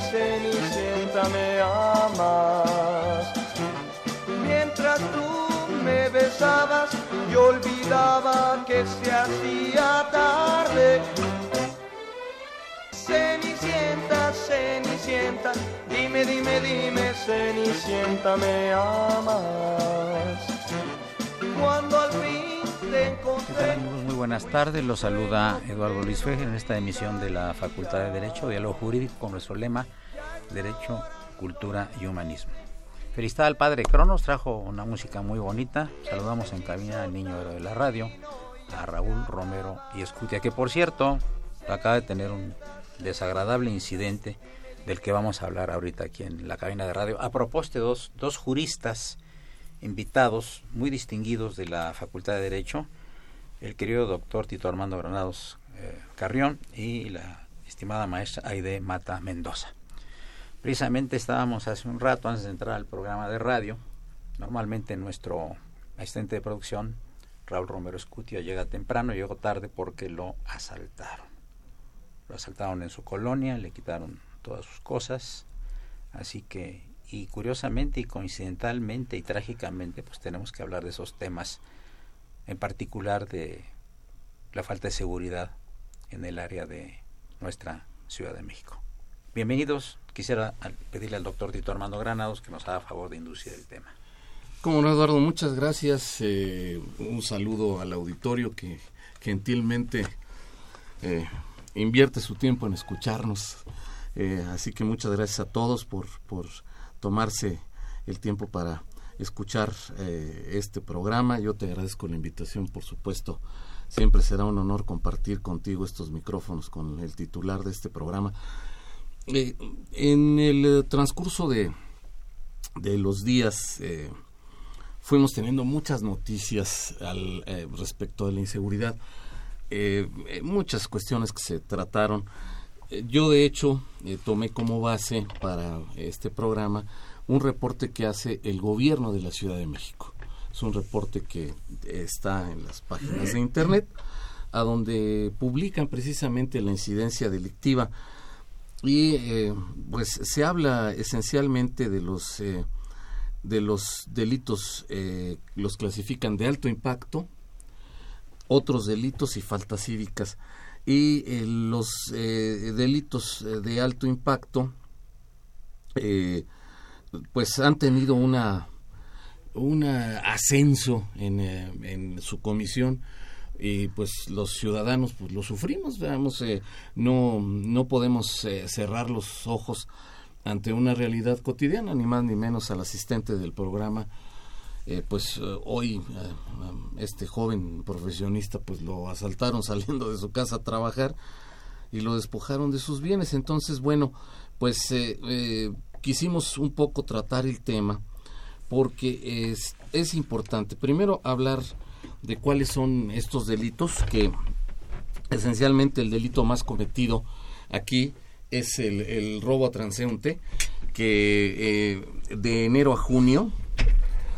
Cenicienta, me amas. Mientras tú me besabas, yo olvidaba que se hacía tarde. Cenicienta, Cenicienta, dime, dime, dime, Cenicienta, me amas. Buenas tardes. Los saluda Eduardo Luis Fejer en esta emisión de la Facultad de Derecho, Diálogo Jurídico, con nuestro lema Derecho, Cultura y Humanismo. Felicidad al padre Cronos, trajo una música muy bonita. Saludamos en cabina al niño de la radio, a Raúl Romero y Escutia, que por cierto acaba de tener un desagradable incidente del que vamos a hablar ahorita aquí en la cabina de radio. A propósito dos, dos juristas invitados muy distinguidos de la Facultad de Derecho, el querido doctor Tito Armando Granados eh, Carrión y la estimada maestra Aide Mata Mendoza. Precisamente estábamos hace un rato antes de entrar al programa de radio. Normalmente nuestro asistente de producción, Raúl Romero Escutia, llega temprano, llegó tarde porque lo asaltaron. Lo asaltaron en su colonia, le quitaron todas sus cosas. Así que, y curiosamente y coincidentalmente y trágicamente, pues tenemos que hablar de esos temas, en particular de la falta de seguridad en el área de nuestra Ciudad de México. Bienvenidos. Quisiera pedirle al doctor Tito Armando Granados que nos haga favor de inducir el tema. Como no, Eduardo, muchas gracias. eh, un saludo al auditorio que gentilmente eh, invierte su tiempo en escucharnos. Eh, así que muchas gracias a todos por, por tomarse el tiempo para escuchar eh, este programa. Yo te agradezco la invitación, por supuesto. Siempre será un honor compartir contigo estos micrófonos con el titular de este programa. Eh, en el eh, transcurso de, de los días fuimos teniendo muchas noticias al, respecto de la inseguridad, muchas cuestiones que se trataron. Yo de hecho tomé como base para este programa un reporte que hace el gobierno de la Ciudad de México. Es un reporte que está en las páginas de internet, a donde publican precisamente la incidencia delictiva y eh, pues se habla esencialmente de los eh, de los delitos eh, los clasifican de alto impacto otros delitos y faltas cívicas y los delitos de alto impacto pues han tenido una un ascenso en, eh, en su comisión y pues los ciudadanos pues lo sufrimos veamos eh, no no podemos eh, cerrar los ojos ante una realidad cotidiana ni más ni menos al asistente del programa pues hoy este joven profesionista pues lo asaltaron saliendo de su casa a trabajar y lo despojaron de sus bienes. Entonces bueno pues quisimos un poco tratar el tema porque es, es importante primero hablar de cuáles son estos delitos que esencialmente el delito más cometido aquí es el, robo a transeúnte que eh, de enero a junio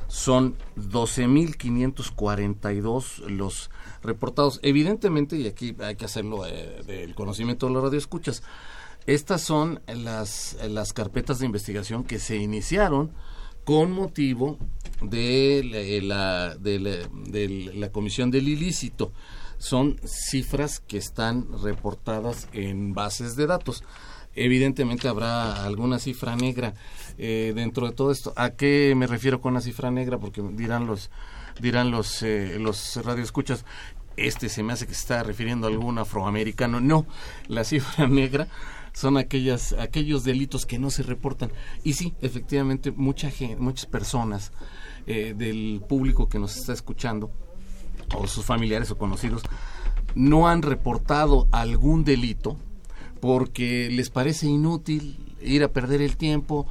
son 12.542 los reportados. Evidentemente, y aquí hay que hacerlo eh, del conocimiento de los radioescuchas, Estas son las, las carpetas de investigación que se iniciaron con motivo de la, de la Comisión del Ilícito. Son cifras que están reportadas en bases de datos evidentemente habrá alguna cifra negra eh, dentro de todo esto. ¿A qué me refiero con la cifra negra? Porque dirán los dirán los eh, los radioescuchas este se me hace que se está refiriendo a algún afroamericano. No, la cifra negra son aquellas aquellos delitos que no se reportan. Y sí, efectivamente mucha muchas personas eh, del público que nos está escuchando o sus familiares o conocidos no han reportado algún delito porque les parece inútil ir a perder el tiempo,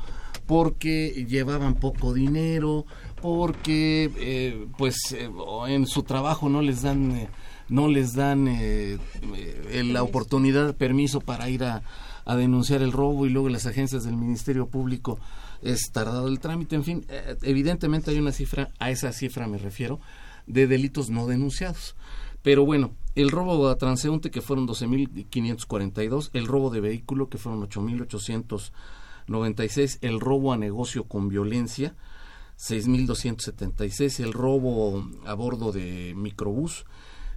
porque llevaban poco dinero, porque eh, pues eh, en su trabajo no les dan no les dan la oportunidad, permiso para ir a, a, denunciar el robo y luego las agencias del Ministerio Público es tardado el trámite, en fin, evidentemente hay una cifra, a esa cifra me refiero, de delitos no denunciados. Pero bueno, el robo a transeúnte que fueron 12.542, el robo de vehículo que fueron 8.896, el robo a negocio con violencia 6.276, el robo a bordo de microbús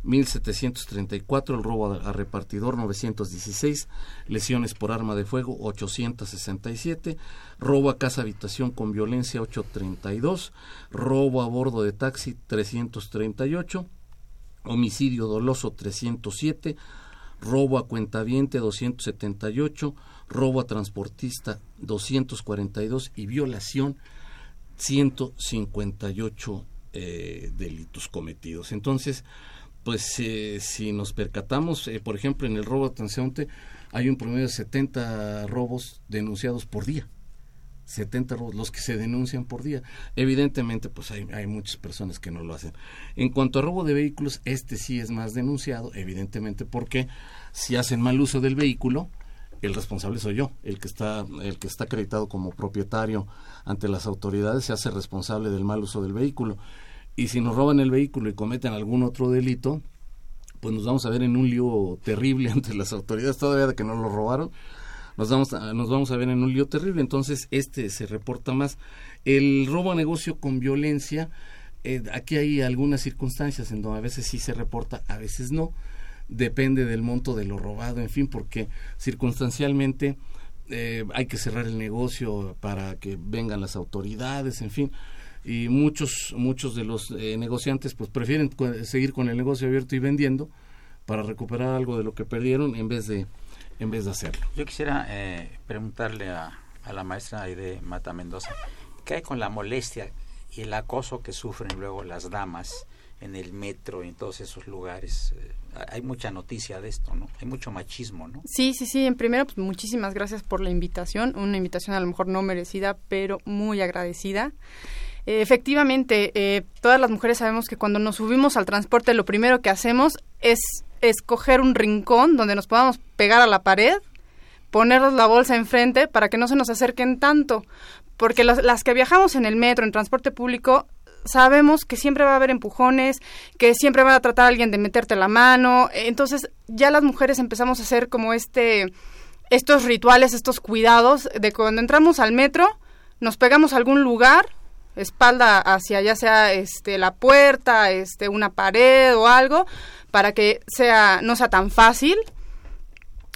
1734, el robo a, repartidor 916, lesiones por arma de fuego 867, robo a casa habitación con violencia 832, robo a bordo de taxi 338, homicidio doloso 307, robo a cuentaviente 278, robo a transportista 242 y violación 158 eh, delitos cometidos. Entonces, pues eh, si nos percatamos, eh, por ejemplo, en el robo a transeúnte hay un promedio de 70 robos denunciados por día. 70 robos, los que se denuncian por día. Evidentemente, pues hay, hay, muchas personas que no lo hacen. En cuanto a robo de vehículos, este sí es más denunciado, evidentemente, porque si hacen mal uso del vehículo, el responsable soy yo, el que está, el que está acreditado como propietario ante las autoridades se hace responsable del mal uso del vehículo. Y si nos roban el vehículo y cometen algún otro delito, pues nos vamos a ver en un lío terrible ante las autoridades, todavía de que no lo robaron nos vamos a, nos vamos a ver en un lío terrible. Entonces, este se reporta más. El robo a negocio con violencia, eh, aquí hay algunas circunstancias en donde a veces sí se reporta, a veces no. Depende del monto de lo robado, en fin, porque circunstancialmente eh, hay que cerrar el negocio para que vengan las autoridades, en fin y muchos muchos de los eh, negociantes pues prefieren seguir con el negocio abierto y vendiendo para recuperar algo de lo que perdieron en vez de en vez de hacerlo. Yo quisiera eh, preguntarle a, la maestra Aide Mata Mendoza, ¿qué hay con la molestia y el acoso que sufren luego las damas en el metro y en todos esos lugares? Eh, hay mucha noticia de esto, ¿no? Hay mucho machismo, ¿no? Sí, sí, sí. En primero, pues muchísimas gracias por la invitación. Una invitación a lo mejor no merecida, pero muy agradecida. Eh, efectivamente, todas las mujeres sabemos que cuando nos subimos al transporte lo primero que hacemos es escoger un rincón donde nos podamos pegar a la pared, ponernos la bolsa enfrente para que no se nos acerquen tanto. Porque las que viajamos en el metro, en transporte público, sabemos que siempre va a haber empujones, que siempre va a tratar a alguien de meterte la mano. Entonces ya las mujeres empezamos a hacer como este, estos rituales, estos cuidados de cuando entramos al metro, nos pegamos a algún lugar, espalda hacia ya sea este la puerta, este una pared o algo, para que sea no sea tan fácil.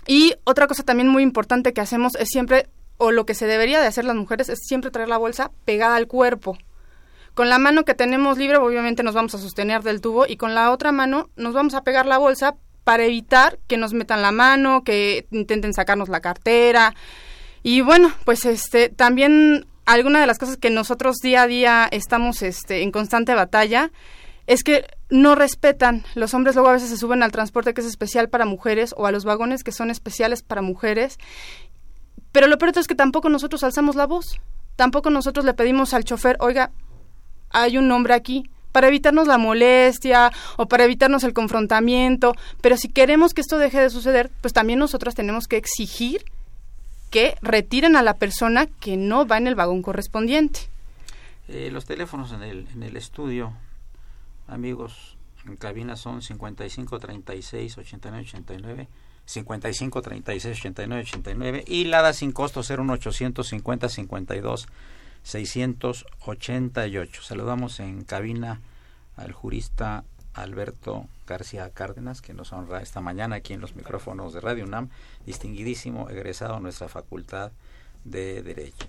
Y otra cosa también muy importante que hacemos es siempre o lo que se debería de hacer las mujeres es siempre traer la bolsa pegada al cuerpo. Con la mano que tenemos libre obviamente nos vamos a sostener del tubo y con la otra mano nos vamos a pegar la bolsa para evitar que nos metan la mano, que intenten sacarnos la cartera. Y bueno, pues este también alguna de las cosas que nosotros día a día estamos este, en constante batalla es que no respetan. Los hombres luego a veces se suben al transporte que es especial para mujeres o a los vagones que son especiales para mujeres. Pero lo peor es que tampoco nosotros alzamos la voz. Tampoco nosotros le pedimos al chofer, oiga, hay un hombre aquí, para evitarnos la molestia o para evitarnos el confrontamiento. Pero si queremos que esto deje de suceder, pues también nosotras tenemos que exigir que retiren a la persona que no va en el vagón correspondiente. Eh, los teléfonos en el, en el estudio, amigos, en cabina son 55 36 89 89 55 36 89 89 y Lada sin costo 01850 52 688. Saludamos en cabina al jurista Alberto García Cárdenas, que nos honra esta mañana aquí en los micrófonos de Radio UNAM, distinguidísimo, egresado a nuestra Facultad de Derecho.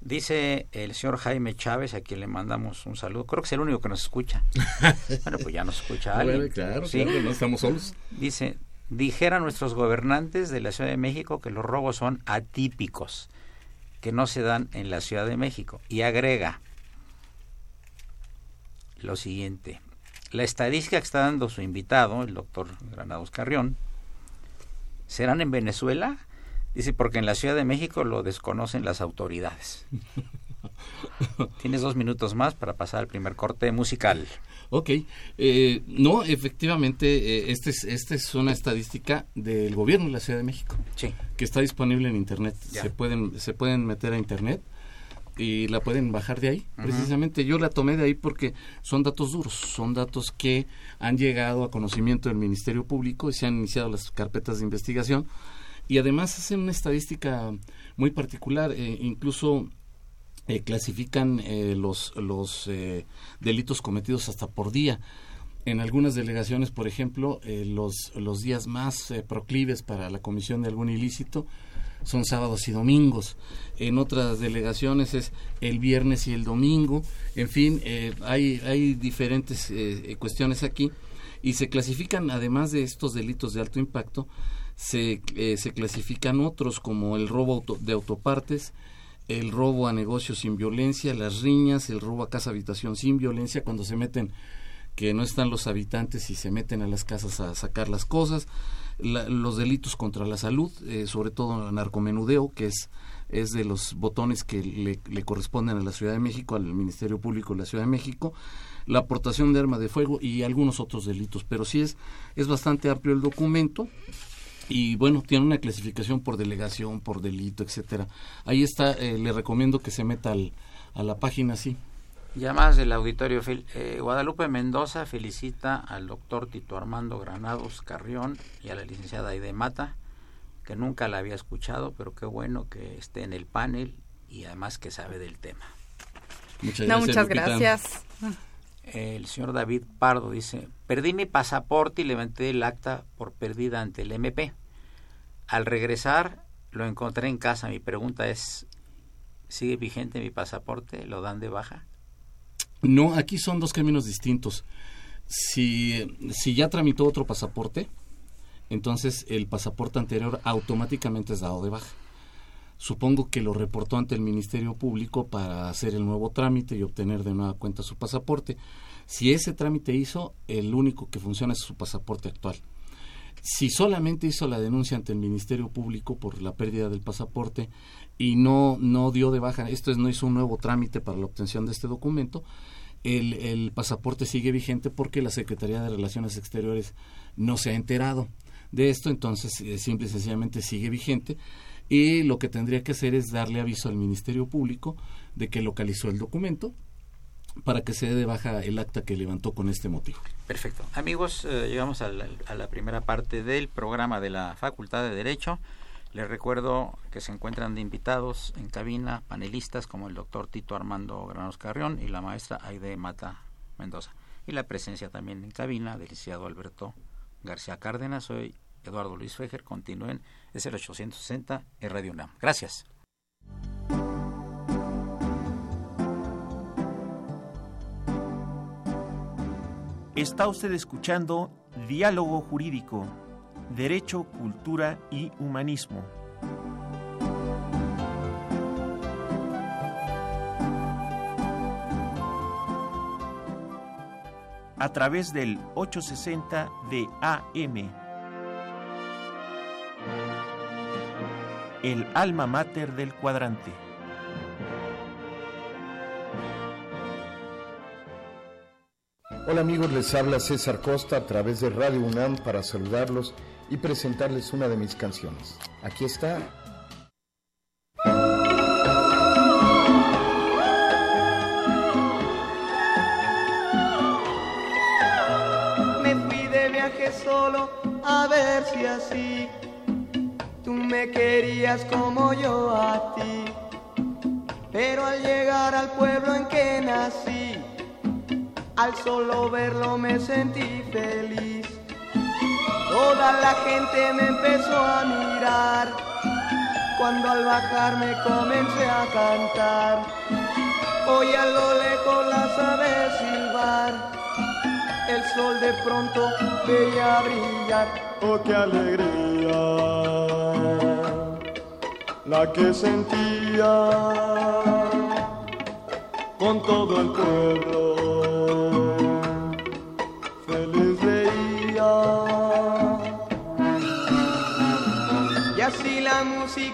Dice el señor Jaime Chávez, a quien le mandamos un saludo. Creo que es el único que nos escucha. bueno, pues ya nos escucha alguien. claro, sí. no estamos solos. Dice, dijeran nuestros gobernantes de la Ciudad de México que los robos son atípicos, que no se dan en la Ciudad de México. Y agrega lo siguiente. La estadística que está dando su invitado, el doctor Granados Carrión, ¿serán en Venezuela? Dice, porque en la Ciudad de México lo desconocen las autoridades. Tienes dos minutos más para pasar al primer corte musical. Ok, eh, no, efectivamente, esta es, este es una estadística del gobierno de la Ciudad de México, sí. que está disponible en Internet. Se pueden, se pueden meter a Internet y la pueden bajar de ahí. Precisamente yo la tomé de ahí porque son datos duros, son datos que han llegado a conocimiento del Ministerio Público y se han iniciado las carpetas de investigación y además hacen una estadística muy particular, eh, incluso eh, clasifican eh, los, los delitos cometidos hasta por día. En algunas delegaciones, por ejemplo, los, los días más proclives para la comisión de algún ilícito son sábados y domingos. En otras delegaciones es el viernes y el domingo. En fin, eh, hay, hay diferentes eh, cuestiones aquí. Y se clasifican, además de estos delitos de alto impacto, se, eh, se clasifican otros como el robo de autopartes, el robo a negocios sin violencia, las riñas, el robo a casa habitación sin violencia, cuando se meten que no están los habitantes y se meten a las casas a sacar las cosas, los delitos contra la salud, eh, sobre todo el narcomenudeo, que es, es de los botones que le, le, corresponden a la Ciudad de México, al Ministerio Público de la Ciudad de México, la aportación de arma de fuego y algunos otros delitos. Pero sí es, es bastante amplio el documento y bueno, tiene una clasificación por delegación, por delito, etcétera. Ahí está, eh, le recomiendo que se meta al, a la página, sí. Llamadas del auditorio. Eh, Guadalupe Mendoza felicita al doctor Tito Armando Granados Carrión y a la licenciada Aide Mata, que nunca la había escuchado, pero qué bueno que esté en el panel y además que sabe del tema. Muchas no, muchas gracias. El señor David Pardo dice, perdí mi pasaporte y levanté el acta por perdida ante el MP. Al regresar lo encontré en casa. Mi pregunta es, ¿sigue vigente mi pasaporte? ¿Lo dan de baja? No, aquí son dos caminos distintos. Si, si ya tramitó otro pasaporte, entonces el pasaporte anterior automáticamente es dado de baja. Supongo que lo reportó ante el Ministerio Público para hacer el nuevo trámite y obtener de nueva cuenta su pasaporte. Si ese trámite hizo, el único que funciona es su pasaporte actual. Si solamente hizo la denuncia ante el Ministerio Público por la pérdida del pasaporte y no, no dio de baja, esto es, no hizo un nuevo trámite para la obtención de este documento, el, pasaporte sigue vigente porque la Secretaría de Relaciones Exteriores no se ha enterado de esto, entonces eh, simple y sencillamente sigue vigente y lo que tendría que hacer es darle aviso al Ministerio Público de que localizó el documento para que se dé de baja el acta que levantó con este motivo. Perfecto. Amigos, eh, llegamos a la primera parte del programa de la Facultad de Derecho. Les recuerdo que se encuentran de invitados en cabina panelistas como el doctor Tito Armando Granos Carrión y la maestra Aide Mata Mendoza. Y la presencia también en cabina del licenciado Alberto García Cárdenas. Soy Eduardo Luis Fejer. Continúen. Es el 860 en Radio UNAM. Gracias. Está usted escuchando Diálogo Jurídico Derecho, Cultura y Humanismo. A través del 860 de AM. El alma mater del cuadrante. Hola amigos, les habla César Costa a través de Radio UNAM para saludarlos y presentarles una de mis canciones. Aquí está. Me fui de viaje solo a ver si así tú me querías como yo a ti. Pero al llegar al pueblo en que nací, al solo verlo me sentí feliz. Toda la gente me empezó a mirar cuando al bajar me comencé a cantar. Hoy a lo lejos las aves silbar, el sol de pronto veía brillar. Oh, qué alegría la que sentía con todo el pueblo.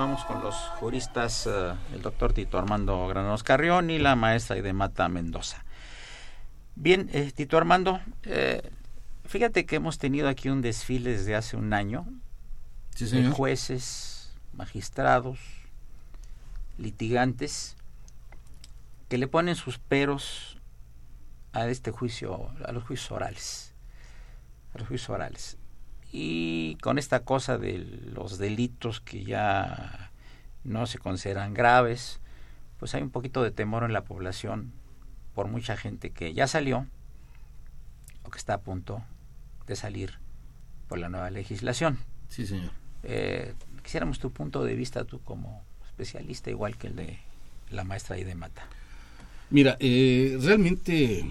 continuamos con los juristas, eh, el doctor Tito Armando Granados Carrión y la maestra Idemata Mendoza. Bien, eh, Tito Armando, eh, fíjate que hemos tenido aquí un desfile desde hace un año Sí, de jueces, magistrados, litigantes, que le ponen sus peros a este juicio, a los juicios orales, a los juicios orales. Y con esta cosa de los delitos que ya no se consideran graves, pues hay un poquito de temor en la población por mucha gente que ya salió o que está a punto de salir por la nueva legislación. Sí, señor. Eh, quisiéramos tu punto de vista, tú como especialista, igual que el de la maestra de Mata. Mira, eh, realmente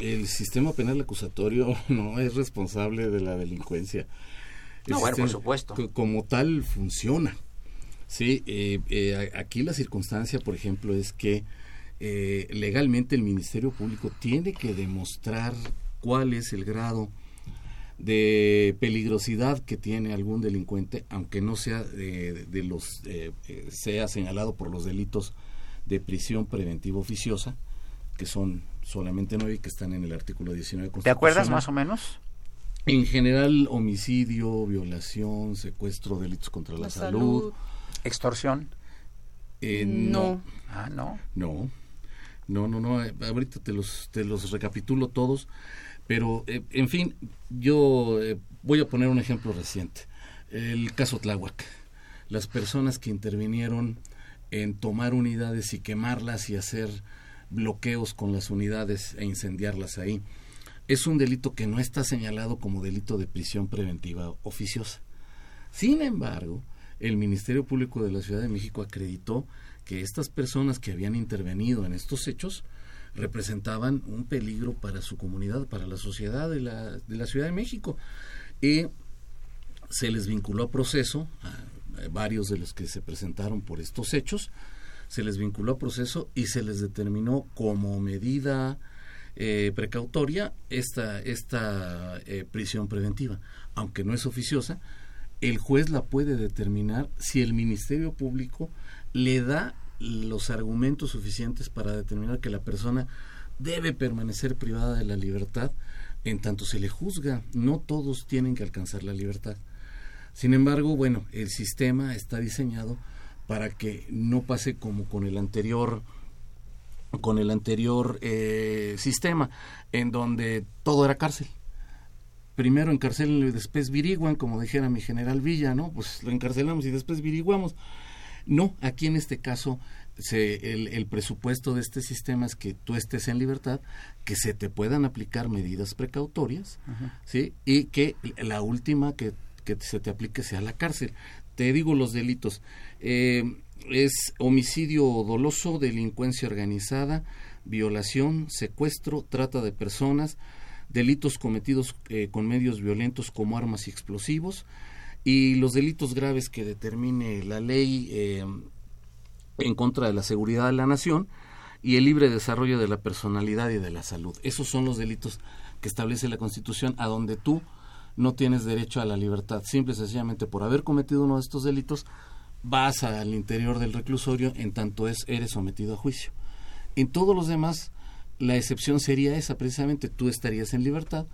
el sistema penal acusatorio no es responsable de la delincuencia. El No, bueno, por sistema supuesto. co- Como tal funciona. Sí, eh, eh, aquí la circunstancia, por ejemplo, es que eh, legalmente el Ministerio Público tiene que demostrar cuál es el grado de peligrosidad que tiene algún delincuente, aunque no sea de, de los sea señalado por los delitos de prisión preventiva oficiosa, que son solamente nueve y que están en el artículo 19 ¿Te acuerdas más o menos? En general, homicidio, violación, secuestro, delitos contra la, La salud. salud. Extorsión. eh, No. Ah, no. No, no, no, no. eh, Ahorita te los, te los recapitulo todos. Pero, eh, en fin, yo eh, voy a poner un ejemplo reciente. El caso Tláhuac. Las personas que intervinieron en tomar unidades y quemarlas y hacer bloqueos con las unidades e incendiarlas ahí. Es un delito que no está señalado como delito de prisión preventiva oficiosa. Sin embargo, el Ministerio Público de la Ciudad de México acreditó que estas personas que habían intervenido en estos hechos representaban un peligro para su comunidad, para la sociedad de la, de la Ciudad de México. Y se les vinculó a proceso, a, varios de los que se presentaron por estos hechos, se les vinculó a proceso y se les determinó como medida eh, precautoria esta, esta eh, prisión preventiva. Aunque no es oficiosa, el juez la puede determinar si el Ministerio Público le da los argumentos suficientes para determinar que la persona debe permanecer privada de la libertad en tanto se le juzga. No todos tienen que alcanzar la libertad. Sin embargo, bueno, el sistema está diseñado para que no pase como con el anterior con el anterior eh, sistema en donde todo era cárcel primero encarcelan y después viriguan como dijera mi general Villa no pues lo encarcelamos y después viriguamos no aquí en este caso se, el, el, presupuesto de este sistema es que tú estés en libertad, que se te puedan aplicar medidas precautorias, ¿sí? Y que la última que, que, se te aplique sea la cárcel. Te digo los delitos. Eh, es homicidio doloso, delincuencia organizada, violación, secuestro, trata de personas, delitos cometidos eh, con medios violentos como armas y explosivos, y los delitos graves que determine la ley eh, en contra de la seguridad de la nación y el libre desarrollo de la personalidad y de la salud. Esos son los delitos que establece la Constitución a donde tú no tienes derecho a la libertad. Simple y sencillamente por haber cometido uno de estos delitos vas al interior del reclusorio en tanto es eres sometido a juicio. En todos los demás la excepción sería esa, precisamente tú estarías en libertad,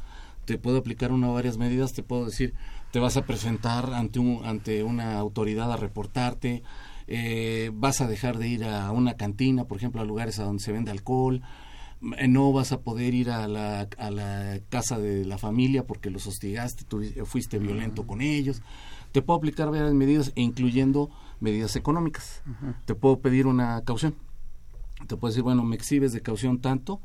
te puedo aplicar una o varias medidas, te puedo decir, te vas a presentar ante un, ante una autoridad a reportarte, eh, vas a dejar de ir a una cantina, por ejemplo, a lugares a donde se vende alcohol, no vas a poder ir a la, a la casa de la familia porque los hostigaste, tú fuiste violento con ellos. Te puedo aplicar varias medidas, incluyendo medidas económicas. Te puedo pedir una caución. Te puedo decir, bueno, me exhibes de caución tanto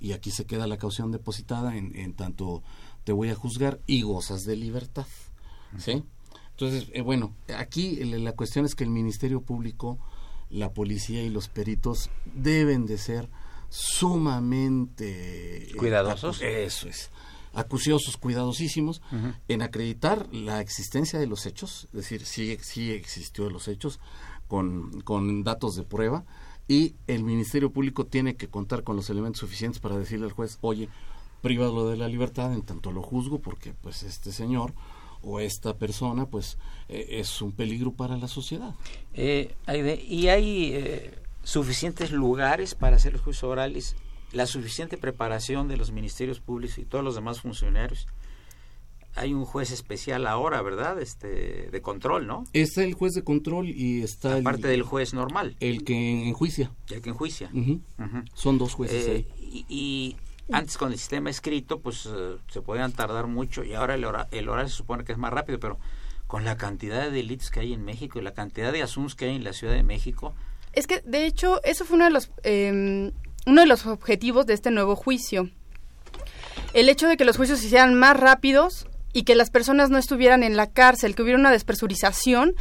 y aquí se queda la caución depositada en, en tanto te voy a juzgar y gozas de libertad. ¿Sí? Entonces, eh, bueno, aquí la cuestión es que el Ministerio Público, la policía y los peritos deben de ser sumamente cuidadosos. eso es. Acuciosos, cuidadosísimos en acreditar la existencia de los hechos, es decir, sí, sí existió los hechos con, con datos de prueba y el Ministerio Público tiene que contar con los elementos suficientes para decirle al juez, oye, privado de la libertad en tanto lo juzgo porque pues este señor o esta persona pues eh, es un peligro para la sociedad. Eh, ¿Y hay eh, suficientes lugares para hacer los juicios orales? ¿La suficiente preparación de los ministerios públicos y todos los demás funcionarios? Hay un juez especial ahora, ¿verdad? Este, de control, ¿no? Está el juez de control y está... Aparte del juez normal. El que enjuicia. El que enjuicia. Son dos jueces ahí. y antes con el sistema escrito pues eh, se podían tardar mucho y ahora el, hora, el horario se supone que es más rápido, pero con la cantidad de delitos que hay en México y la cantidad de asuntos que hay en la Ciudad de México. Es que de hecho eso fue uno de los eh, uno de los objetivos de este nuevo juicio. El hecho de que los juicios se hicieran más rápidos y que las personas no estuvieran en la cárcel, que hubiera una despresurización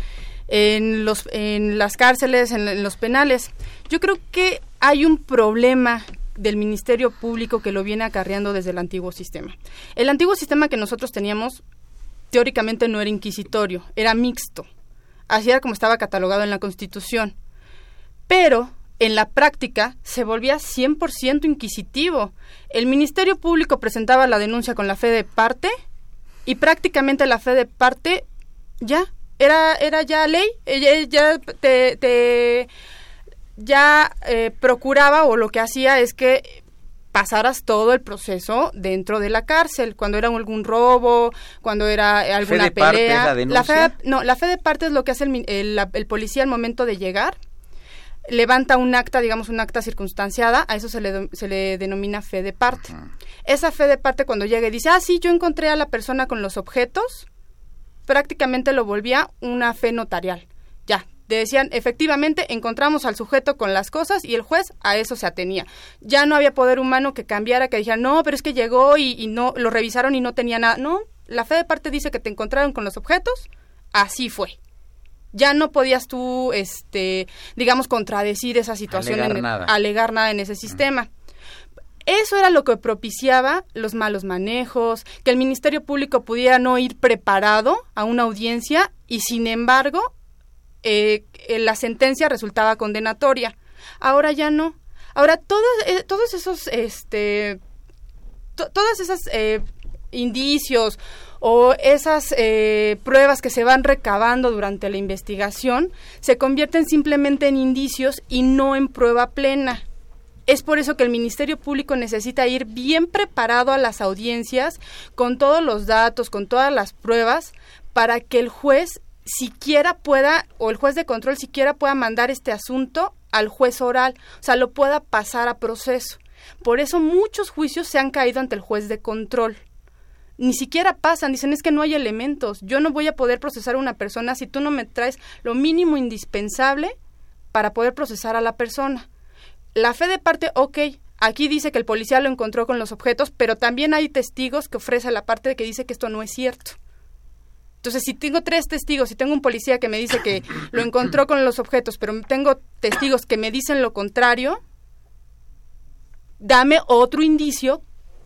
en los en las cárceles, en los penales. Yo creo que hay un problema del Ministerio Público que lo viene acarreando desde el antiguo sistema. El antiguo sistema que nosotros teníamos teóricamente no era inquisitorio, era mixto. Así era como estaba catalogado en la Constitución. Pero en la práctica se volvía 100% inquisitivo. El Ministerio Público presentaba la denuncia con la fe de parte y prácticamente la fe de parte ya era era ya ley, ya te, te ya eh, procuraba o lo que hacía es que pasaras todo el proceso dentro de la cárcel, cuando era algún robo, cuando era alguna pelea. la, fe, no, la fe de parte es lo que hace el, el, policía al momento de llegar. Levanta un acta, digamos un acta circunstanciada, a eso se le, se le denomina fe de parte. Esa fe de parte cuando llega y dice, ah, sí, yo encontré a la persona con los objetos, prácticamente lo volvía una fe notarial. Ya, decían, efectivamente, encontramos al sujeto con las cosas y el juez a eso se atenía. Ya no había poder humano que cambiara, que dijera, no, pero es que llegó y, no, lo revisaron y no tenía nada. No, la fe de parte dice que te encontraron con los objetos, así fue. Ya no podías tú, este, digamos, contradecir esa situación, alegar, nada. alegar nada en ese sistema. Eso era lo que propiciaba los malos manejos, que el Ministerio Público pudiera no ir preparado a una audiencia y, sin embargo, eh, la sentencia resultaba condenatoria. Ahora ya no. Ahora todos, eh, todos esos, este, todas esas eh, indicios o esas eh, pruebas que se van recabando durante la investigación se convierten simplemente en indicios y no en prueba plena. Es por eso que el Ministerio Público necesita ir bien preparado a las audiencias con todos los datos, con todas las pruebas, para que el juez siquiera pueda, o el juez de control siquiera pueda mandar este asunto al juez oral, o sea, lo pueda pasar a proceso. Por eso muchos juicios se han caído ante el juez de control. Ni siquiera pasan, dicen es que no hay elementos. Yo no voy a poder procesar a una persona si tú no me traes lo mínimo indispensable para poder procesar a la persona. La fe de parte, ok, aquí dice que el policía lo encontró con los objetos, pero también hay testigos que ofrece la parte de que dice que esto no es cierto. Entonces, si tengo tres testigos, si tengo un policía que me dice que lo encontró con los objetos, pero tengo testigos que me dicen lo contrario, dame otro indicio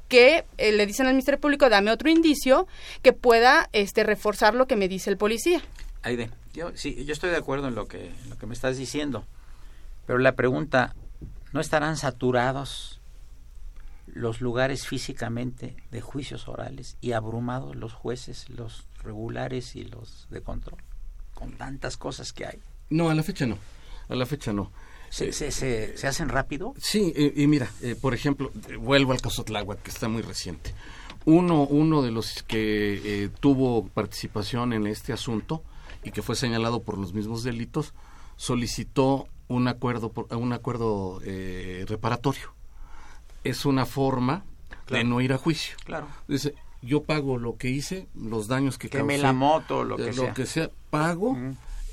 que eh, le dicen al Ministerio Público, dame otro indicio que pueda este, reforzar lo que me dice el policía. Aide, yo, sí, yo estoy de acuerdo en lo que, en lo que me estás diciendo, pero la pregunta, ¿no estarán saturados los lugares físicamente de juicios orales y abrumados los jueces, los regulares y los de control, con tantas cosas que hay? No, a la fecha no, a la fecha no. ¿Se, se, se, se hacen rápido? Sí, y, y mira, eh, por ejemplo, eh, vuelvo al caso Tláhuac, que está muy reciente. Uno, uno de los que eh, tuvo participación en este asunto y que fue señalado por los mismos delitos, solicitó un acuerdo, por- un acuerdo eh, reparatorio. Es una forma Claro. de no ir a juicio. Claro. Dice, yo pago lo que hice, los daños que Queme causé, la moto, lo que eh, sea. lo que sea, pago.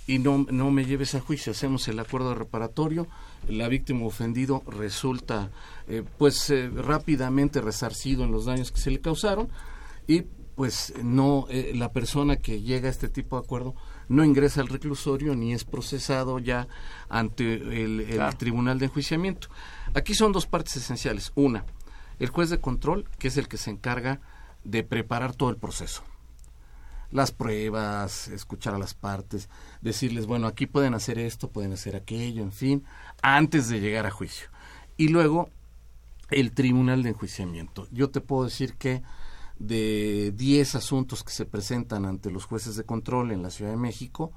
Y no, no me lleves a juicio. Hacemos el acuerdo reparatorio, la víctima ofendido resulta eh, pues eh, rápidamente resarcido en los daños que se le causaron y pues no eh, la persona que llega a este tipo de acuerdo no ingresa al reclusorio ni es procesado ya ante el, el Claro. tribunal de enjuiciamiento. Aquí son dos partes esenciales. Una, el juez de control, que es el que se encarga de preparar todo el proceso las pruebas, escuchar a las partes, decirles, bueno, aquí pueden hacer esto, pueden hacer aquello, en fin, antes de llegar a juicio. Y luego el tribunal de enjuiciamiento. Yo te puedo decir que de 10 asuntos que se presentan ante los jueces de control en la Ciudad de México,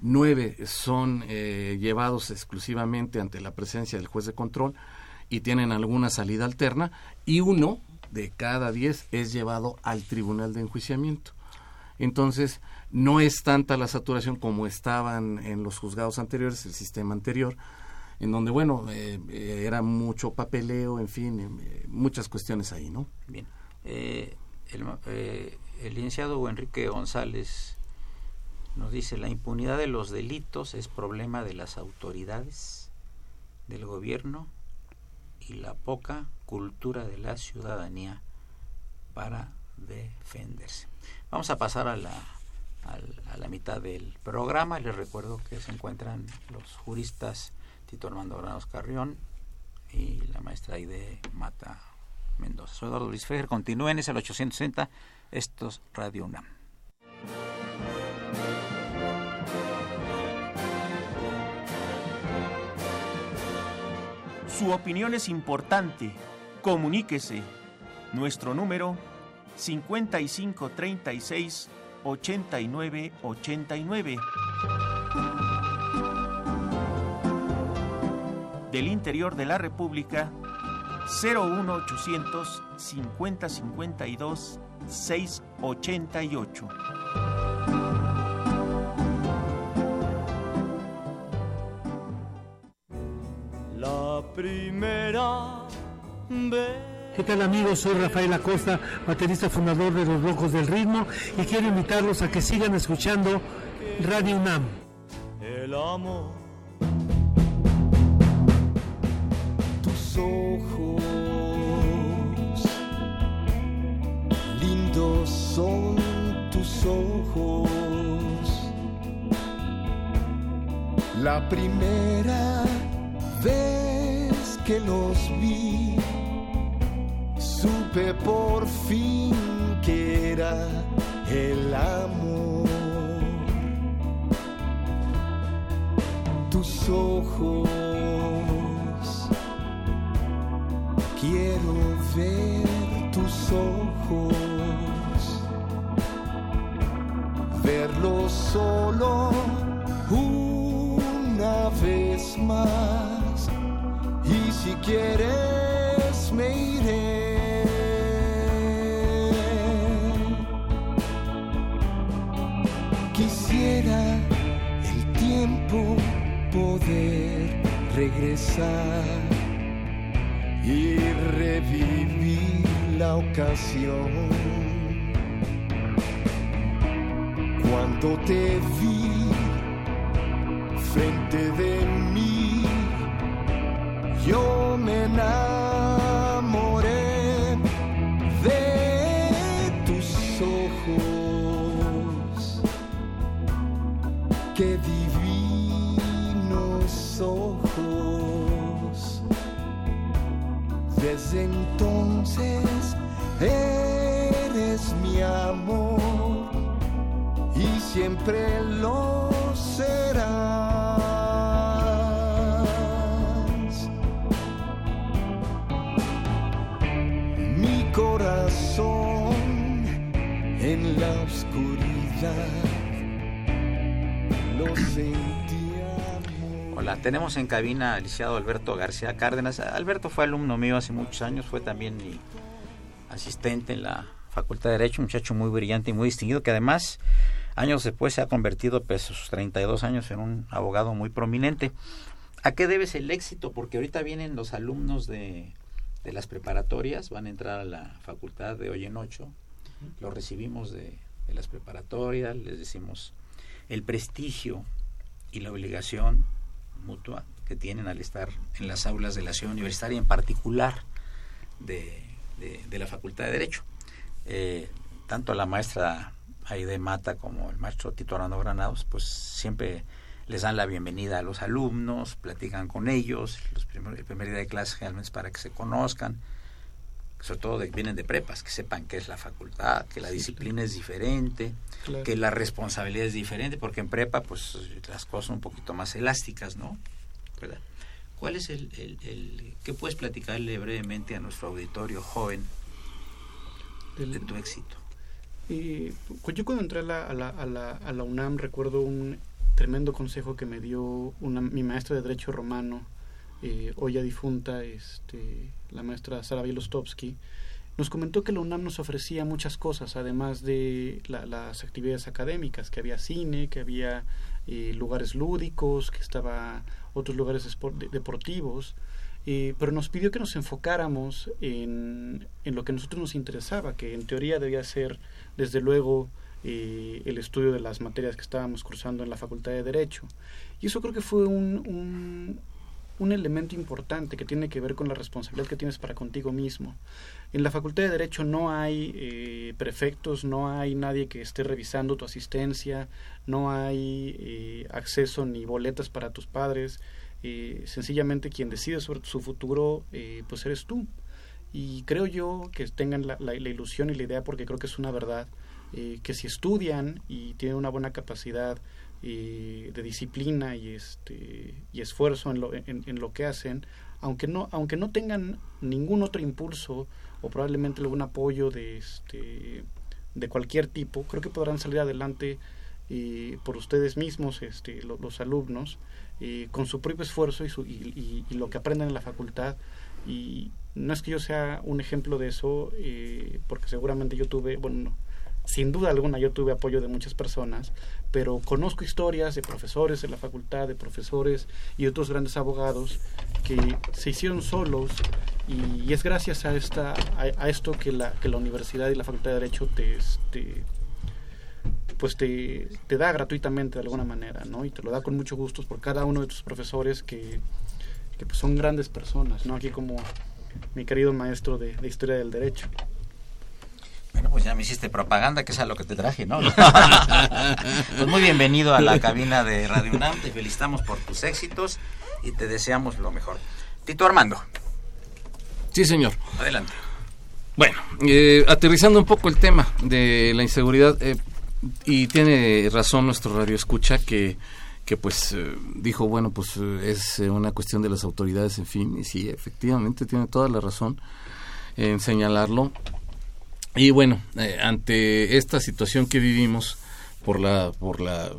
nueve son eh, llevados exclusivamente ante la presencia del juez de control y tienen alguna salida alterna y uno de cada diez es llevado al tribunal de enjuiciamiento. Entonces, no es tanta la saturación como estaban en los juzgados anteriores, el sistema anterior, en donde, bueno, eh, eh, era mucho papeleo, en fin, eh, muchas cuestiones ahí, ¿no? Bien. Eh, el, licenciado Enrique González nos dice, la impunidad de los delitos es problema de las autoridades, del gobierno y la poca cultura de la ciudadanía para defenderse. Vamos a pasar a la, a la mitad del programa. Les recuerdo que se encuentran los juristas Tito Armando Granos Carrión y la maestra Aide Mata Mendoza. Soy Eduardo Luis Fejer. Continúen, es el 860. Esto es Radio UNAM. Su opinión es importante. Comuníquese. Nuestro número 5536 8989. Del interior de la República 01800 5052 688. La primera vez. ¿Qué tal amigos? Soy Rafael Acosta, baterista fundador de Los Locos del Ritmo y quiero invitarlos a que sigan escuchando Radio UNAM. el amor. Tus ojos, lindos son tus ojos. La primera vez que los vi, supe por fin que era el amor. tus ojos. Quiero ver tus ojos. Verlos solo una vez más. Y si quieres regresar y revivir la ocasión. Cuando te vi frente de mí, yo me enamoré Desde entonces eres mi amor y siempre lo serás. Mi corazón en la oscuridad lo sentía. Hola, tenemos en cabina al licenciado Alberto García Cárdenas. Alberto fue alumno mío hace muchos años, fue también mi asistente en la Facultad de Derecho, un muchacho muy brillante y muy distinguido que además años después se ha convertido, pues sus 32 años, en un abogado muy prominente. ¿A qué debes el éxito? Porque ahorita vienen los alumnos de, de las preparatorias, van a entrar a la facultad de hoy en ocho, los recibimos de, de las preparatorias, les decimos el prestigio y la obligación mutua que tienen al estar en las aulas de la ciudad universitaria, en particular de, de, la Facultad de Derecho. Eh, tanto la maestra Aide Mata como el maestro Tito Arando Granados, pues siempre les dan la bienvenida a los alumnos, platican con ellos, los primer, el primer día de clase generalmente es para que se conozcan, sobre todo de, vienen de prepas, que sepan qué es la facultad, que la sí, disciplina claro. es diferente, claro. que la responsabilidad es diferente, porque en prepa pues las cosas son un poquito más elásticas, ¿no? ¿Verdad? ¿Cuál es el, el, el qué puedes platicarle brevemente a nuestro auditorio joven de tu éxito? Eh, yo cuando entré a la, a, la, a, la, a la, UNAM recuerdo un tremendo consejo que me dio una, mi maestra de Derecho Romano, eh, hoy ya difunta, este, la maestra Sara Bielostowski, nos comentó que la UNAM nos ofrecía muchas cosas, además de la, las actividades académicas, que había cine, que había eh, lugares lúdicos, que estaba otros lugares deportivos, eh, pero nos pidió que nos enfocáramos en, lo que a nosotros nos interesaba, que en teoría debía ser, desde luego, eh, el estudio de las materias que estábamos cursando en la Facultad de Derecho. Y eso creo que fue un, un elemento importante que tiene que ver con la responsabilidad que tienes para contigo mismo. En la Facultad de Derecho no hay eh, prefectos, no hay nadie que esté revisando tu asistencia, no hay eh, acceso ni boletas para tus padres. Eh, sencillamente quien decide sobre su futuro, eh, pues eres tú. Y creo yo que tengan la, ilusión y la idea, porque creo que es una verdad, eh, que si estudian y tienen una buena capacidad de disciplina y, este, y esfuerzo en lo, en, lo que hacen, aunque no, aunque no tengan ningún otro impulso o probablemente algún apoyo de, este, de cualquier tipo, creo que podrán salir adelante por ustedes mismos, este, los, alumnos, eh, con su propio esfuerzo y, su, y, lo que aprenden en la facultad. Y no es que yo sea un ejemplo de eso, eh, porque seguramente yo tuve, bueno, sin duda alguna yo tuve apoyo de muchas personas, pero conozco historias de profesores de la facultad, de profesores y otros grandes abogados que se hicieron solos y, es gracias a esta a, esto que la, que la universidad y la facultad de derecho te, te pues te, te, da gratuitamente de alguna manera, ¿no? Y te lo da con mucho gusto por cada uno de tus profesores que, que pues son grandes personas, ¿no? Aquí como mi querido maestro de, de, Historia del Derecho. Pues ya me hiciste propaganda, que es a lo que te traje, ¿no? pues muy bienvenido a la cabina de Radio UNAM, te felicitamos por tus éxitos y te deseamos lo mejor. Tito Armando. Sí, señor. Adelante. Bueno, eh, aterrizando un poco el tema de la inseguridad, eh, y tiene razón nuestro radio escucha que que pues eh, dijo bueno pues eh, es una cuestión de las autoridades en fin y sí efectivamente tiene toda la razón en señalarlo y bueno eh, ante esta situación que vivimos por la por la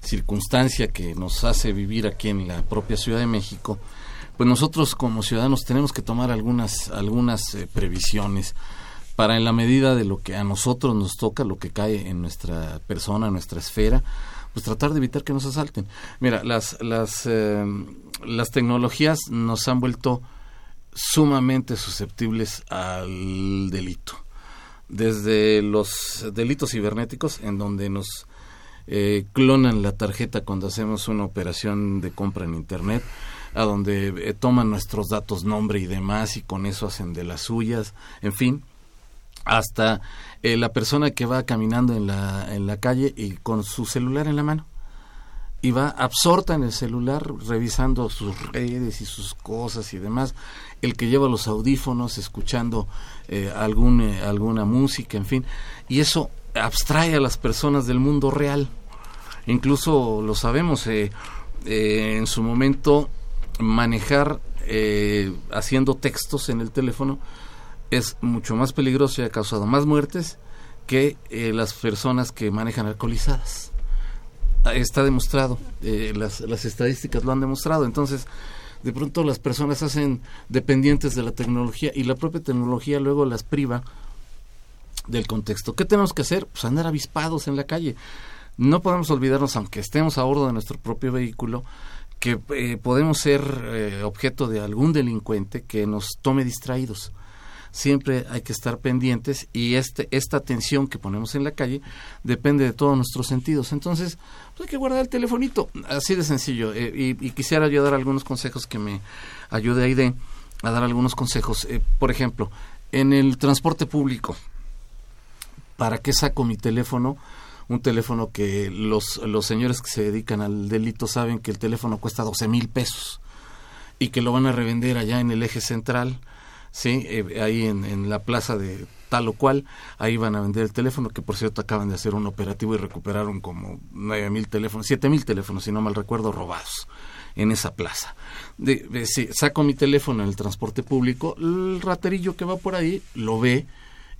circunstancia que nos hace vivir aquí en la propia Ciudad de México pues nosotros como ciudadanos tenemos que tomar algunas algunas previsiones para en la medida de lo que a nosotros nos toca, lo que cae en nuestra persona, en nuestra esfera, pues tratar de evitar que nos asalten. Mira, las, las, eh, las tecnologías nos han vuelto sumamente susceptibles al delito. Desde los delitos cibernéticos, en donde nos eh, clonan la tarjeta cuando hacemos una operación de compra en Internet, a donde eh, toman nuestros datos, nombre y demás, y con eso hacen de las suyas, en fin, hasta eh, la persona que va caminando en la, en la calle y con su celular en la mano. Y va absorta en el celular revisando sus redes y sus cosas y demás el que lleva los audífonos escuchando eh, algún, eh, alguna música en fin y eso abstrae a las personas del mundo real incluso lo sabemos eh, en su momento manejar haciendo textos en el teléfono es mucho más peligroso y ha causado más muertes que las personas que manejan alcoholizadas está demostrado, eh, las, las estadísticas lo han demostrado. Entonces, de pronto las personas hacen dependientes de la tecnología y la propia tecnología luego las priva del contexto. ¿Qué tenemos que hacer? Pues andar avispados en la calle. No podemos olvidarnos, aunque estemos a bordo de nuestro propio vehículo, que eh, podemos ser eh, objeto de algún delincuente que nos tome distraídos siempre hay que estar pendientes y este, esta atención que ponemos en la calle depende de todos nuestros sentidos. Entonces, pues hay que guardar el telefonito, así de sencillo. Eh, y, quisiera yo dar algunos consejos que me ayude a IDE a dar algunos consejos. Eh, por ejemplo, en el transporte público, ¿para qué saco mi teléfono? un teléfono que los, los señores que se dedican al delito saben que el teléfono cuesta 12 mil pesos y que lo van a revender allá en el eje central sí, eh, ahí en, la plaza de tal o cual, ahí van a vender el teléfono, que por cierto acaban de hacer un operativo y recuperaron como nueve mil teléfonos, siete mil teléfonos, si no mal recuerdo, robados en esa plaza. De, saco mi teléfono en el transporte público, el raterillo que va por ahí lo ve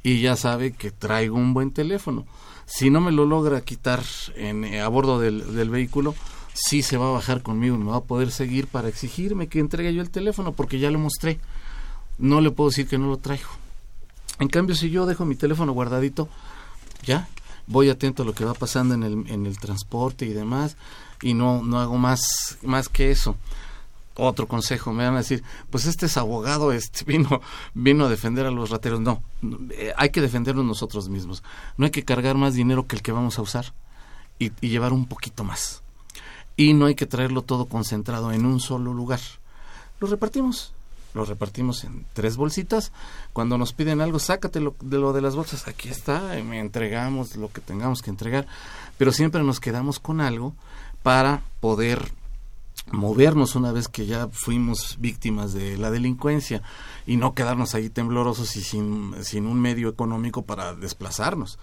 y ya sabe que traigo un buen teléfono. Si no me lo logra quitar en, a bordo del, del vehículo, sí se va a bajar conmigo y me va a poder seguir para exigirme que entregue yo el teléfono porque ya lo mostré no le puedo decir que no lo traigo. En cambio, si yo dejo mi teléfono guardadito, ya, voy atento a lo que va pasando en el, en el transporte y demás, y no, no hago más, más que eso. Otro consejo, me van a decir, pues este es abogado, este vino, vino a defender a los rateros. No, eh, hay que defendernos nosotros mismos. No hay que cargar más dinero que el que vamos a usar y, y llevar un poquito más. Y no hay que traerlo todo concentrado en un solo lugar. Lo repartimos lo repartimos en tres bolsitas. Cuando nos piden algo, sácate de lo de las bolsas. Aquí está, me entregamos lo que tengamos que entregar. Pero siempre nos quedamos con algo para poder movernos una vez que ya fuimos víctimas de la delincuencia y no quedarnos ahí temblorosos y sin, sin un medio económico para desplazarnos.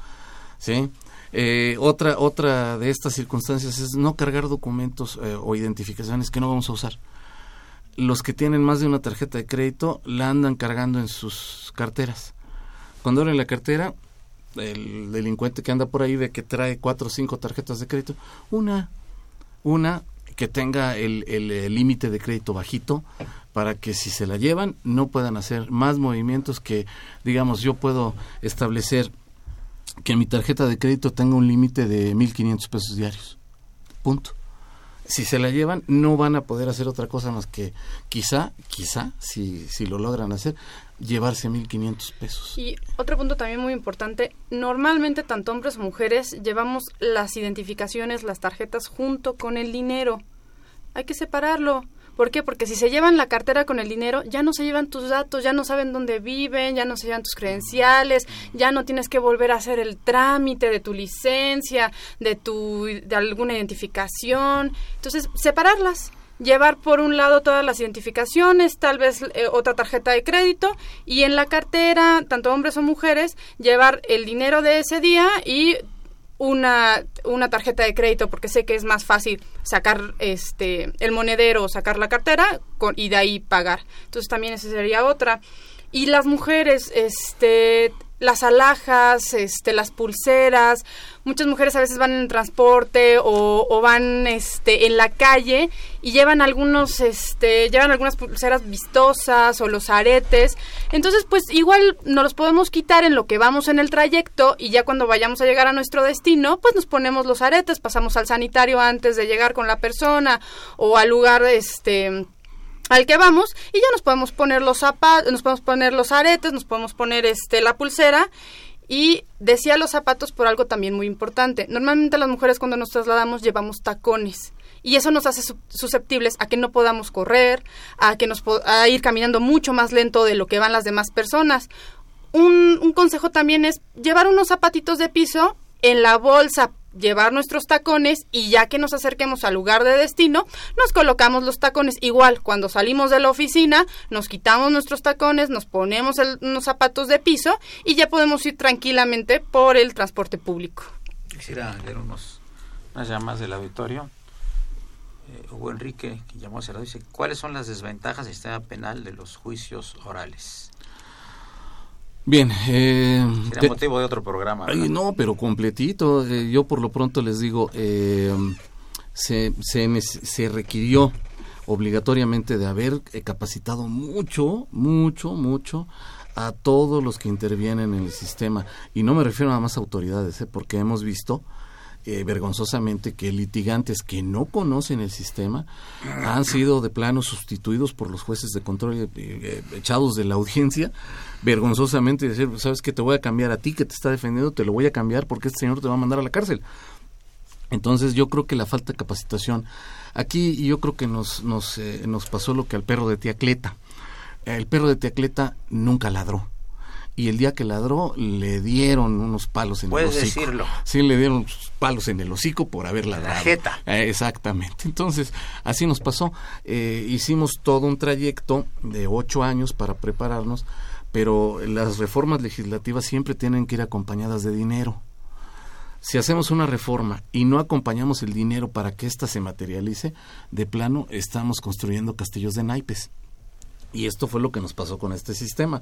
¿sí? Eh, otra, otra de estas circunstancias es no cargar documentos eh, o identificaciones que no vamos a usar los que tienen más de una tarjeta de crédito la andan cargando en sus carteras. Cuando abren la cartera, el delincuente que anda por ahí de que trae cuatro o cinco tarjetas de crédito, una, una que tenga el límite de crédito bajito para que si se la llevan no puedan hacer más movimientos que, digamos, yo puedo establecer que mi tarjeta de crédito tenga un límite de 1.500 pesos diarios. Punto si se la llevan no van a poder hacer otra cosa más que quizá, quizá, si, si lo logran hacer, llevarse 1.500 pesos. Y otro punto también muy importante, normalmente tanto hombres o mujeres llevamos las identificaciones, las tarjetas junto con el dinero. Hay que separarlo. ¿Por qué? Porque si se llevan la cartera con el dinero, ya no se llevan tus datos, ya no saben dónde viven, ya no se llevan tus credenciales, ya no tienes que volver a hacer el trámite de tu licencia, de tu de alguna identificación. Entonces, separarlas llevar por un lado todas las identificaciones, tal vez eh, otra tarjeta de crédito y en la cartera, tanto hombres o mujeres, llevar el dinero de ese día y una, una tarjeta de crédito porque sé que es más fácil sacar este el monedero o sacar la cartera con, y de ahí pagar. Entonces también esa sería otra. Y las mujeres, este, las alhajas, este, las pulseras. Muchas mujeres a veces van en transporte o, o, van este, en la calle y llevan algunos, este, llevan algunas pulseras vistosas o los aretes. Entonces, pues igual nos los podemos quitar en lo que vamos en el trayecto y ya cuando vayamos a llegar a nuestro destino, pues nos ponemos los aretes, pasamos al sanitario antes de llegar con la persona o al lugar, este al que vamos y ya nos podemos poner los zapatos, nos podemos poner los aretes, nos podemos poner este la pulsera y decía los zapatos por algo también muy importante. Normalmente las mujeres cuando nos trasladamos llevamos tacones y eso nos hace susceptibles a que no podamos correr, a que nos a ir caminando mucho más lento de lo que van las demás personas. Un, consejo también es llevar unos zapatitos de piso en la bolsa llevar nuestros tacones y ya que nos acerquemos al lugar de destino, nos colocamos los tacones. Igual, cuando salimos de la oficina, nos quitamos nuestros tacones, nos ponemos unos zapatos de piso y ya podemos ir tranquilamente por el transporte público. Quisiera leer unos, unas llamadas del auditorio. Eh, Hugo Enrique, que llamó a dice, ¿cuáles son las desventajas del sistema penal de los juicios orales? Bien. Eh, motivo de otro programa. no, pero completito. Eh, yo por lo pronto les digo, eh, se, se, se, requirió obligatoriamente de haber eh, capacitado mucho, mucho, mucho a todos los que intervienen en el sistema. Y no me refiero a más autoridades, porque hemos visto eh, vergonzosamente que litigantes que no conocen el sistema han sido de plano sustituidos por los jueces de control eh, eh, echados de la audiencia vergonzosamente decir sabes que te voy a cambiar a ti que te está defendiendo te lo voy a cambiar porque este señor te va a mandar a la cárcel entonces yo creo que la falta de capacitación aquí yo creo que nos nos, nos pasó lo que al perro de Tiacleta. El perro de Tiacleta nunca ladró y el día que ladró le dieron unos palos en el hocico. Puedes decirlo. Sí, le dieron palos en el hocico por haber ladrado. jeta. Eh, exactamente. Entonces, así nos pasó. Eh, hicimos todo un trayecto de ocho años para prepararnos, pero las reformas legislativas siempre tienen que ir acompañadas de dinero. Si hacemos una reforma y no acompañamos el dinero para que ésta se materialice, de plano estamos construyendo castillos de naipes. Y esto fue lo que nos pasó con este sistema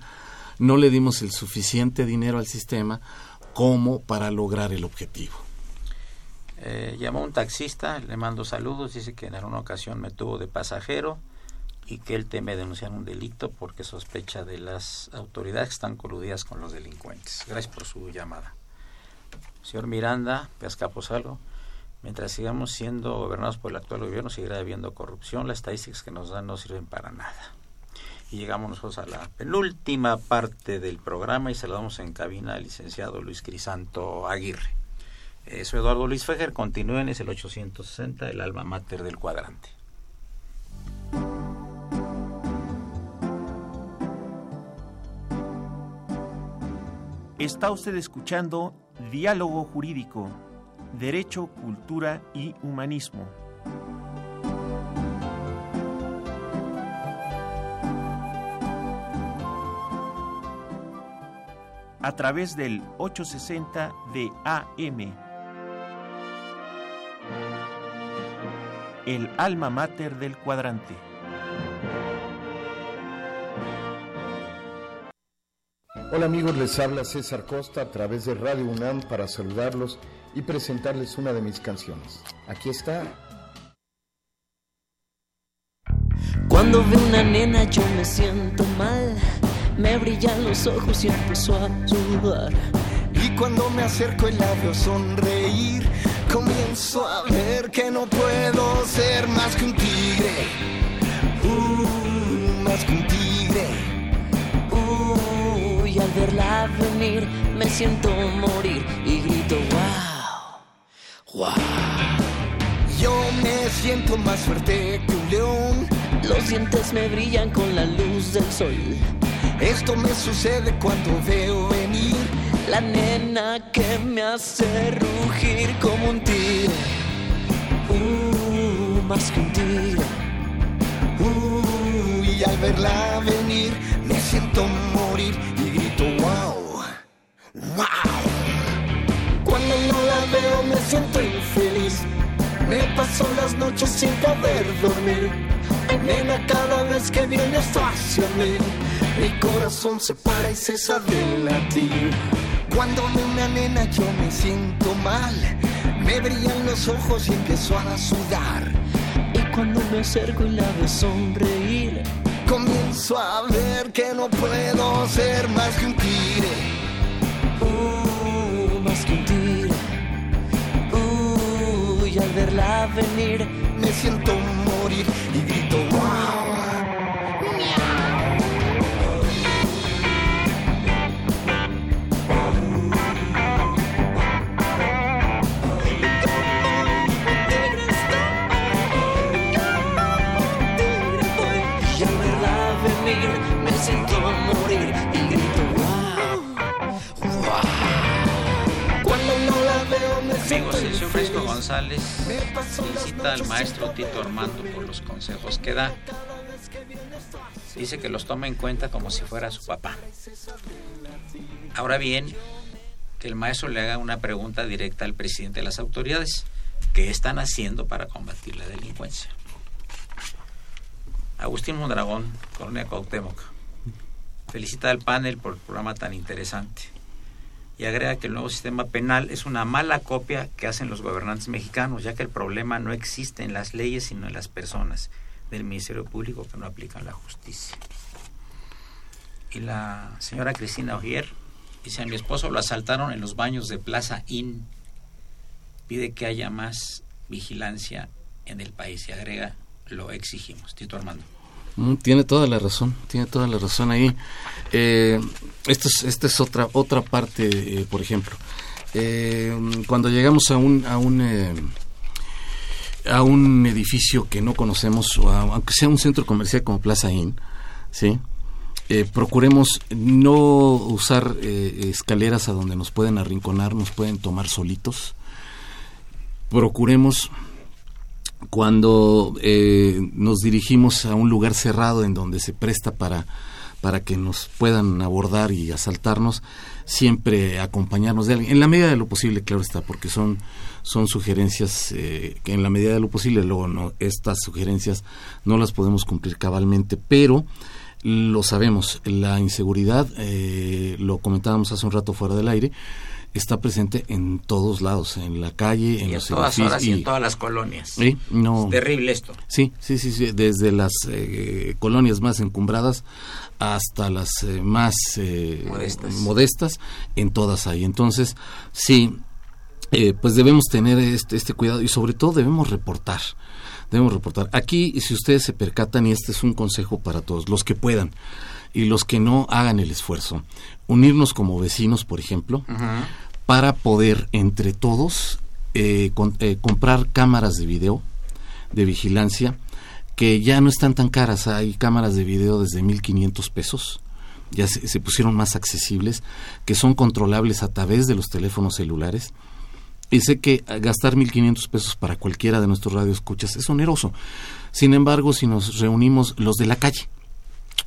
no le dimos el suficiente dinero al sistema como para lograr el objetivo. Eh, llamó un taxista, le mando saludos, dice que en alguna ocasión me tuvo de pasajero y que él teme denunciar un delito porque sospecha de las autoridades que están coludidas con los delincuentes. Gracias por su llamada. Señor Miranda, Pescaposalo, mientras sigamos siendo gobernados por el actual gobierno, seguirá habiendo corrupción. Las estadísticas que nos dan no sirven para nada. Llegamos nosotros a la penúltima parte del programa y saludamos en cabina al licenciado Luis Crisanto Aguirre. Eh, soy Eduardo Luis Fejer, continúen, es el 860, el alma mater del cuadrante. Está usted escuchando Diálogo Jurídico, Derecho, Cultura y Humanismo. A través del 860 de AM. El alma mater del cuadrante. Hola amigos, les habla César Costa a través de Radio UNAM para saludarlos y presentarles una de mis canciones. Aquí está. Cuando veo una nena yo me siento mal me brillan los ojos y empezó a sudar. Y cuando me acerco el labio sonreír, comienzo a ver que no puedo ser más que un tigre. Uh, más que un tigre. Uh, y al verla venir me siento morir y grito wow, wow. Yo me siento más fuerte que un león. Los dientes me brillan con la luz del sol. Esto me sucede cuando veo venir la nena que me hace rugir como un tigre. Uh, más que un tigre. Uh, y al verla venir me siento morir y grito wow, wow. Cuando no la veo me siento infeliz. Me paso las noches sin poder dormir. Nena, cada vez que vienes hacia mí Mi corazón se para y cesa de latir. Cuando veo una nena yo me siento mal. Me brillan los ojos y empiezo a sudar. Y cuando me acerco y la veo sonreír, comienzo a ver que no puedo ser más que un tire. Uh, más que un tire. Uh, y al verla venir, me siento morir y González felicita al maestro Tito Armando por los consejos que da. Dice que los toma en cuenta como si fuera su papá. Ahora bien, que el maestro le haga una pregunta directa al presidente de las autoridades. ¿Qué están haciendo para combatir la delincuencia? Agustín Mondragón, Colonia Cuauhtémoc, felicita al panel por el programa tan interesante y agrega que el nuevo sistema penal es una mala copia que hacen los gobernantes mexicanos, ya que el problema no existe en las leyes, sino en las personas del Ministerio Público que no aplican la justicia. Y la señora Cristina Ogier dice, a mi esposo lo asaltaron en los baños de Plaza Inn. Pide que haya más vigilancia en el país y agrega, lo exigimos. Tito Armando. Mm, Tiene toda la razón, tiene toda la razón ahí. Eh, esta es otra otra parte, eh, por ejemplo, eh, cuando llegamos a un a un a un edificio que no conocemos, o aunque sea un centro comercial como Plaza Inn, sí, procuremos no usar escaleras a donde nos pueden arrinconar, nos pueden tomar solitos. Procuremos cuando eh, nos dirigimos a un lugar cerrado en donde se presta para, para que nos puedan abordar y asaltarnos, siempre acompañarnos de alguien, en la medida de lo posible, claro está, porque son, son sugerencias eh, que en la medida de lo posible, luego no, estas sugerencias no las podemos cumplir cabalmente, pero lo sabemos, la inseguridad, eh, lo comentábamos hace un rato fuera del aire, está presente en todos lados, en la calle, en Y a los todas edificios. horas y en todas las colonias. Sí, no. Es terrible esto. Sí, sí, sí, sí, desde las eh, colonias más encumbradas hasta las eh, más eh, Modestas. modestas, en todas hay. Entonces, sí, eh, pues debemos tener este, este cuidado y sobre todo debemos reportar. Debemos reportar. Aquí, si ustedes se percatan, y este es un consejo para todos, los que puedan y los que no hagan el esfuerzo, unirnos como vecinos, por ejemplo, para poder entre todos eh, con- eh, comprar cámaras de video de vigilancia que ya no están tan caras. Hay cámaras de video desde 1.500 pesos, ya se, se pusieron más accesibles, que son controlables a través de los teléfonos celulares. Y sé que gastar 1.500 pesos para cualquiera de nuestros radioescuchas es oneroso. Sin embargo, si nos reunimos los de la calle,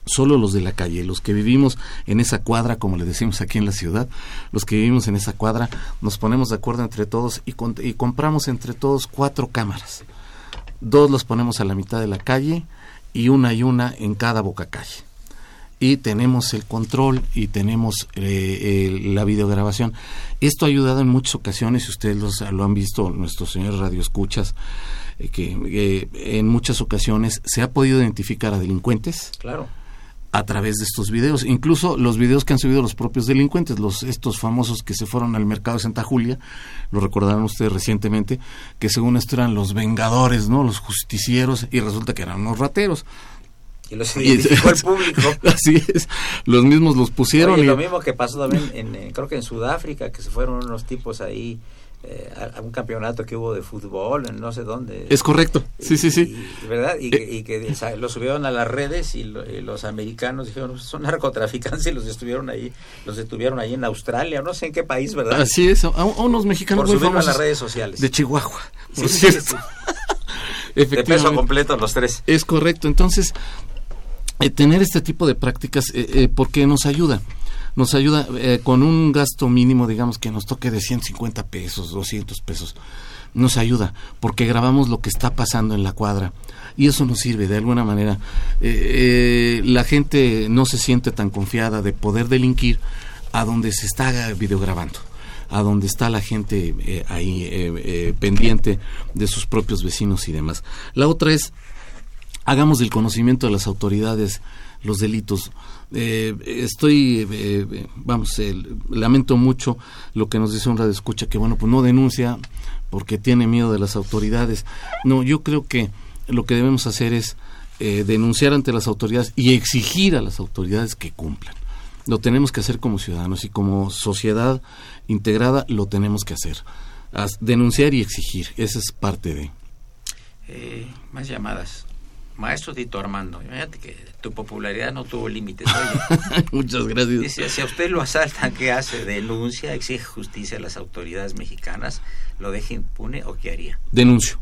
solo los de la calle, los que vivimos en esa cuadra, como le decimos aquí en la ciudad, los que vivimos en esa cuadra, nos ponemos de acuerdo entre todos y, con- y compramos entre todos cuatro cámaras. Dos las ponemos a la mitad de la calle y una y una en cada boca calle. Y tenemos el control y tenemos eh, el- la videograbación. Esto ha ayudado en muchas ocasiones, y ustedes los- lo han visto, nuestros señores radioescuchas, eh, que eh, en muchas ocasiones se ha podido identificar a delincuentes Claro. A través de estos videos, incluso los videos que han subido los propios delincuentes, los estos famosos que se fueron al mercado de Santa Julia, lo recordaron ustedes recientemente, que según esto eran los vengadores, ¿no? Los justicieros y resulta que eran unos rateros. Y los identificó el público. Así es, los mismos los pusieron Oye, y lo mismo que pasó también, en, eh, creo que en Sudáfrica, que se fueron unos tipos ahí eh, a, a un campeonato que hubo de fútbol, en no sé dónde. es correcto. Sí, sí, sí. Y- ¿Verdad? Y, que- y que lo subieron a las redes y, lo- y los americanos dijeron, son narcotraficantes y los estuvieron ahí, los detuvieron ahí en Australia, no sé en qué país, ¿verdad? Así es, a, a unos mexicanos Por muy a las redes sociales. de Chihuahua, por sí, cierto. sí. De peso completo los tres. Es correcto. Entonces, eh, tener este tipo de prácticas, eh, eh, porque nos ayuda. Nos ayuda eh, con un gasto mínimo, digamos, que nos toque de 150 pesos, 200 pesos. nos ayuda, porque grabamos lo que está pasando en la cuadra. Y eso nos sirve de alguna manera. Eh, eh, la gente no se siente tan confiada de poder delinquir a donde se está videograbando a donde está la gente eh, ahí pendiente de sus propios vecinos y demás. La otra es, hagamos del conocimiento de las autoridades los delitos. Estoy, vamos, lamento mucho lo que nos dice un radio escucha, que bueno, pues no denuncia porque tiene miedo de las autoridades. No, yo creo que lo que debemos hacer es eh, denunciar ante las autoridades y exigir a las autoridades que cumplan. Lo tenemos que hacer como ciudadanos y como sociedad integrada lo tenemos que hacer. denunciar y exigir, esa es parte de. Eh, más llamadas. Maestro Tito Armando, imagínate que tu popularidad no tuvo límites. Muchas gracias. Dice, si a usted lo asaltan, ¿qué hace? ¿Denuncia? ¿Exige justicia a las autoridades mexicanas? ¿Lo deja impune o qué haría? Denuncio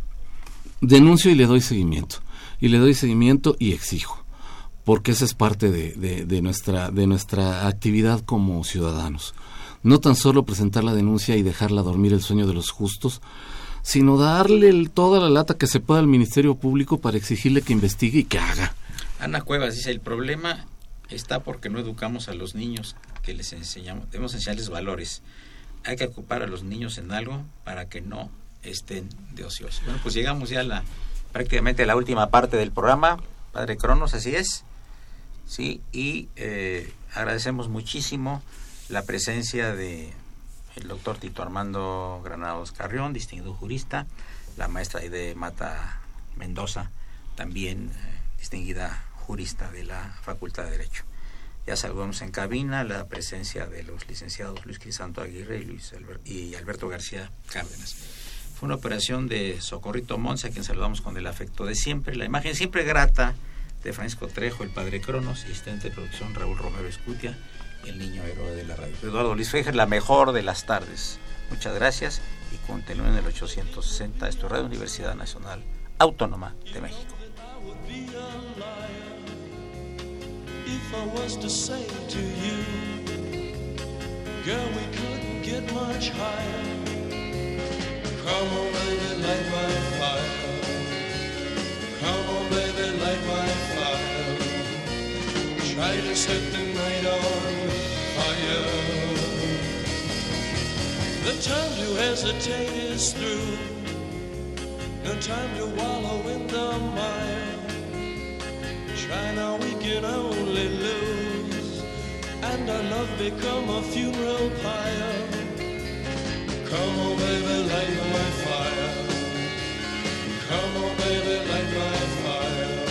denuncio y le doy seguimiento. Y le doy seguimiento y exijo, porque esa es parte de, de, nuestra, de nuestra actividad como ciudadanos. No tan solo presentar la denuncia y dejarla dormir el sueño de los justos, sino darle toda la lata que se pueda al Ministerio Público para exigirle que investigue y que haga. Ana Cuevas dice, el problema está porque no educamos a los niños, que les enseñamos, debemos enseñarles valores. Hay que ocupar a los niños en algo para que no estén de ociosos. Bueno, pues llegamos ya a la prácticamente a la última parte del programa, Padre Cronos, así es. Sí, y eh, agradecemos muchísimo la presencia de el doctor Tito Armando Granados Carrión, distinguido jurista, la maestra de Mata Mendoza, también eh, distinguida jurista de la Facultad de Derecho. Ya saludamos en cabina la presencia de los licenciados Luis Crisanto Aguirre y, Luis y Alberto García Cárdenas. Fue una operación de Socorrito Monza, a quien saludamos con el afecto de siempre. La imagen siempre grata de Francisco Trejo, el padre Cronos, asistente de producción Raúl Romero Escutia, el niño héroe de la radio. Eduardo Luis Fejer, la mejor de las tardes. Muchas gracias y continúen en el 860. Esto es Radio Universidad Nacional Autónoma de México. Try to set the night on fire. The time to hesitate is through. No time to wallow in the mire. Try now, we can only lose. And our love become a funeral pyre. Come on, baby, light my fire. Come on, baby, light my fire.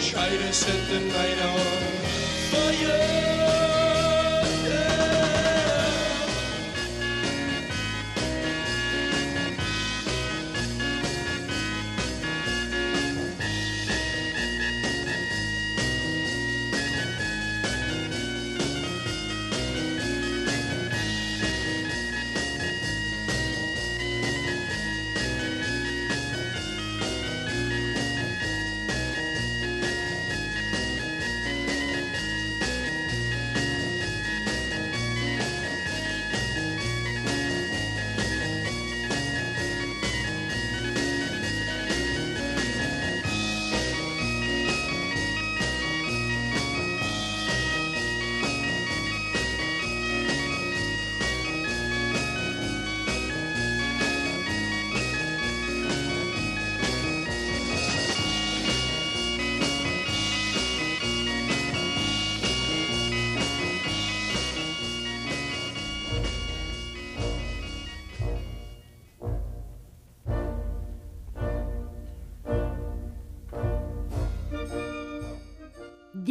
Try to set the night on fire.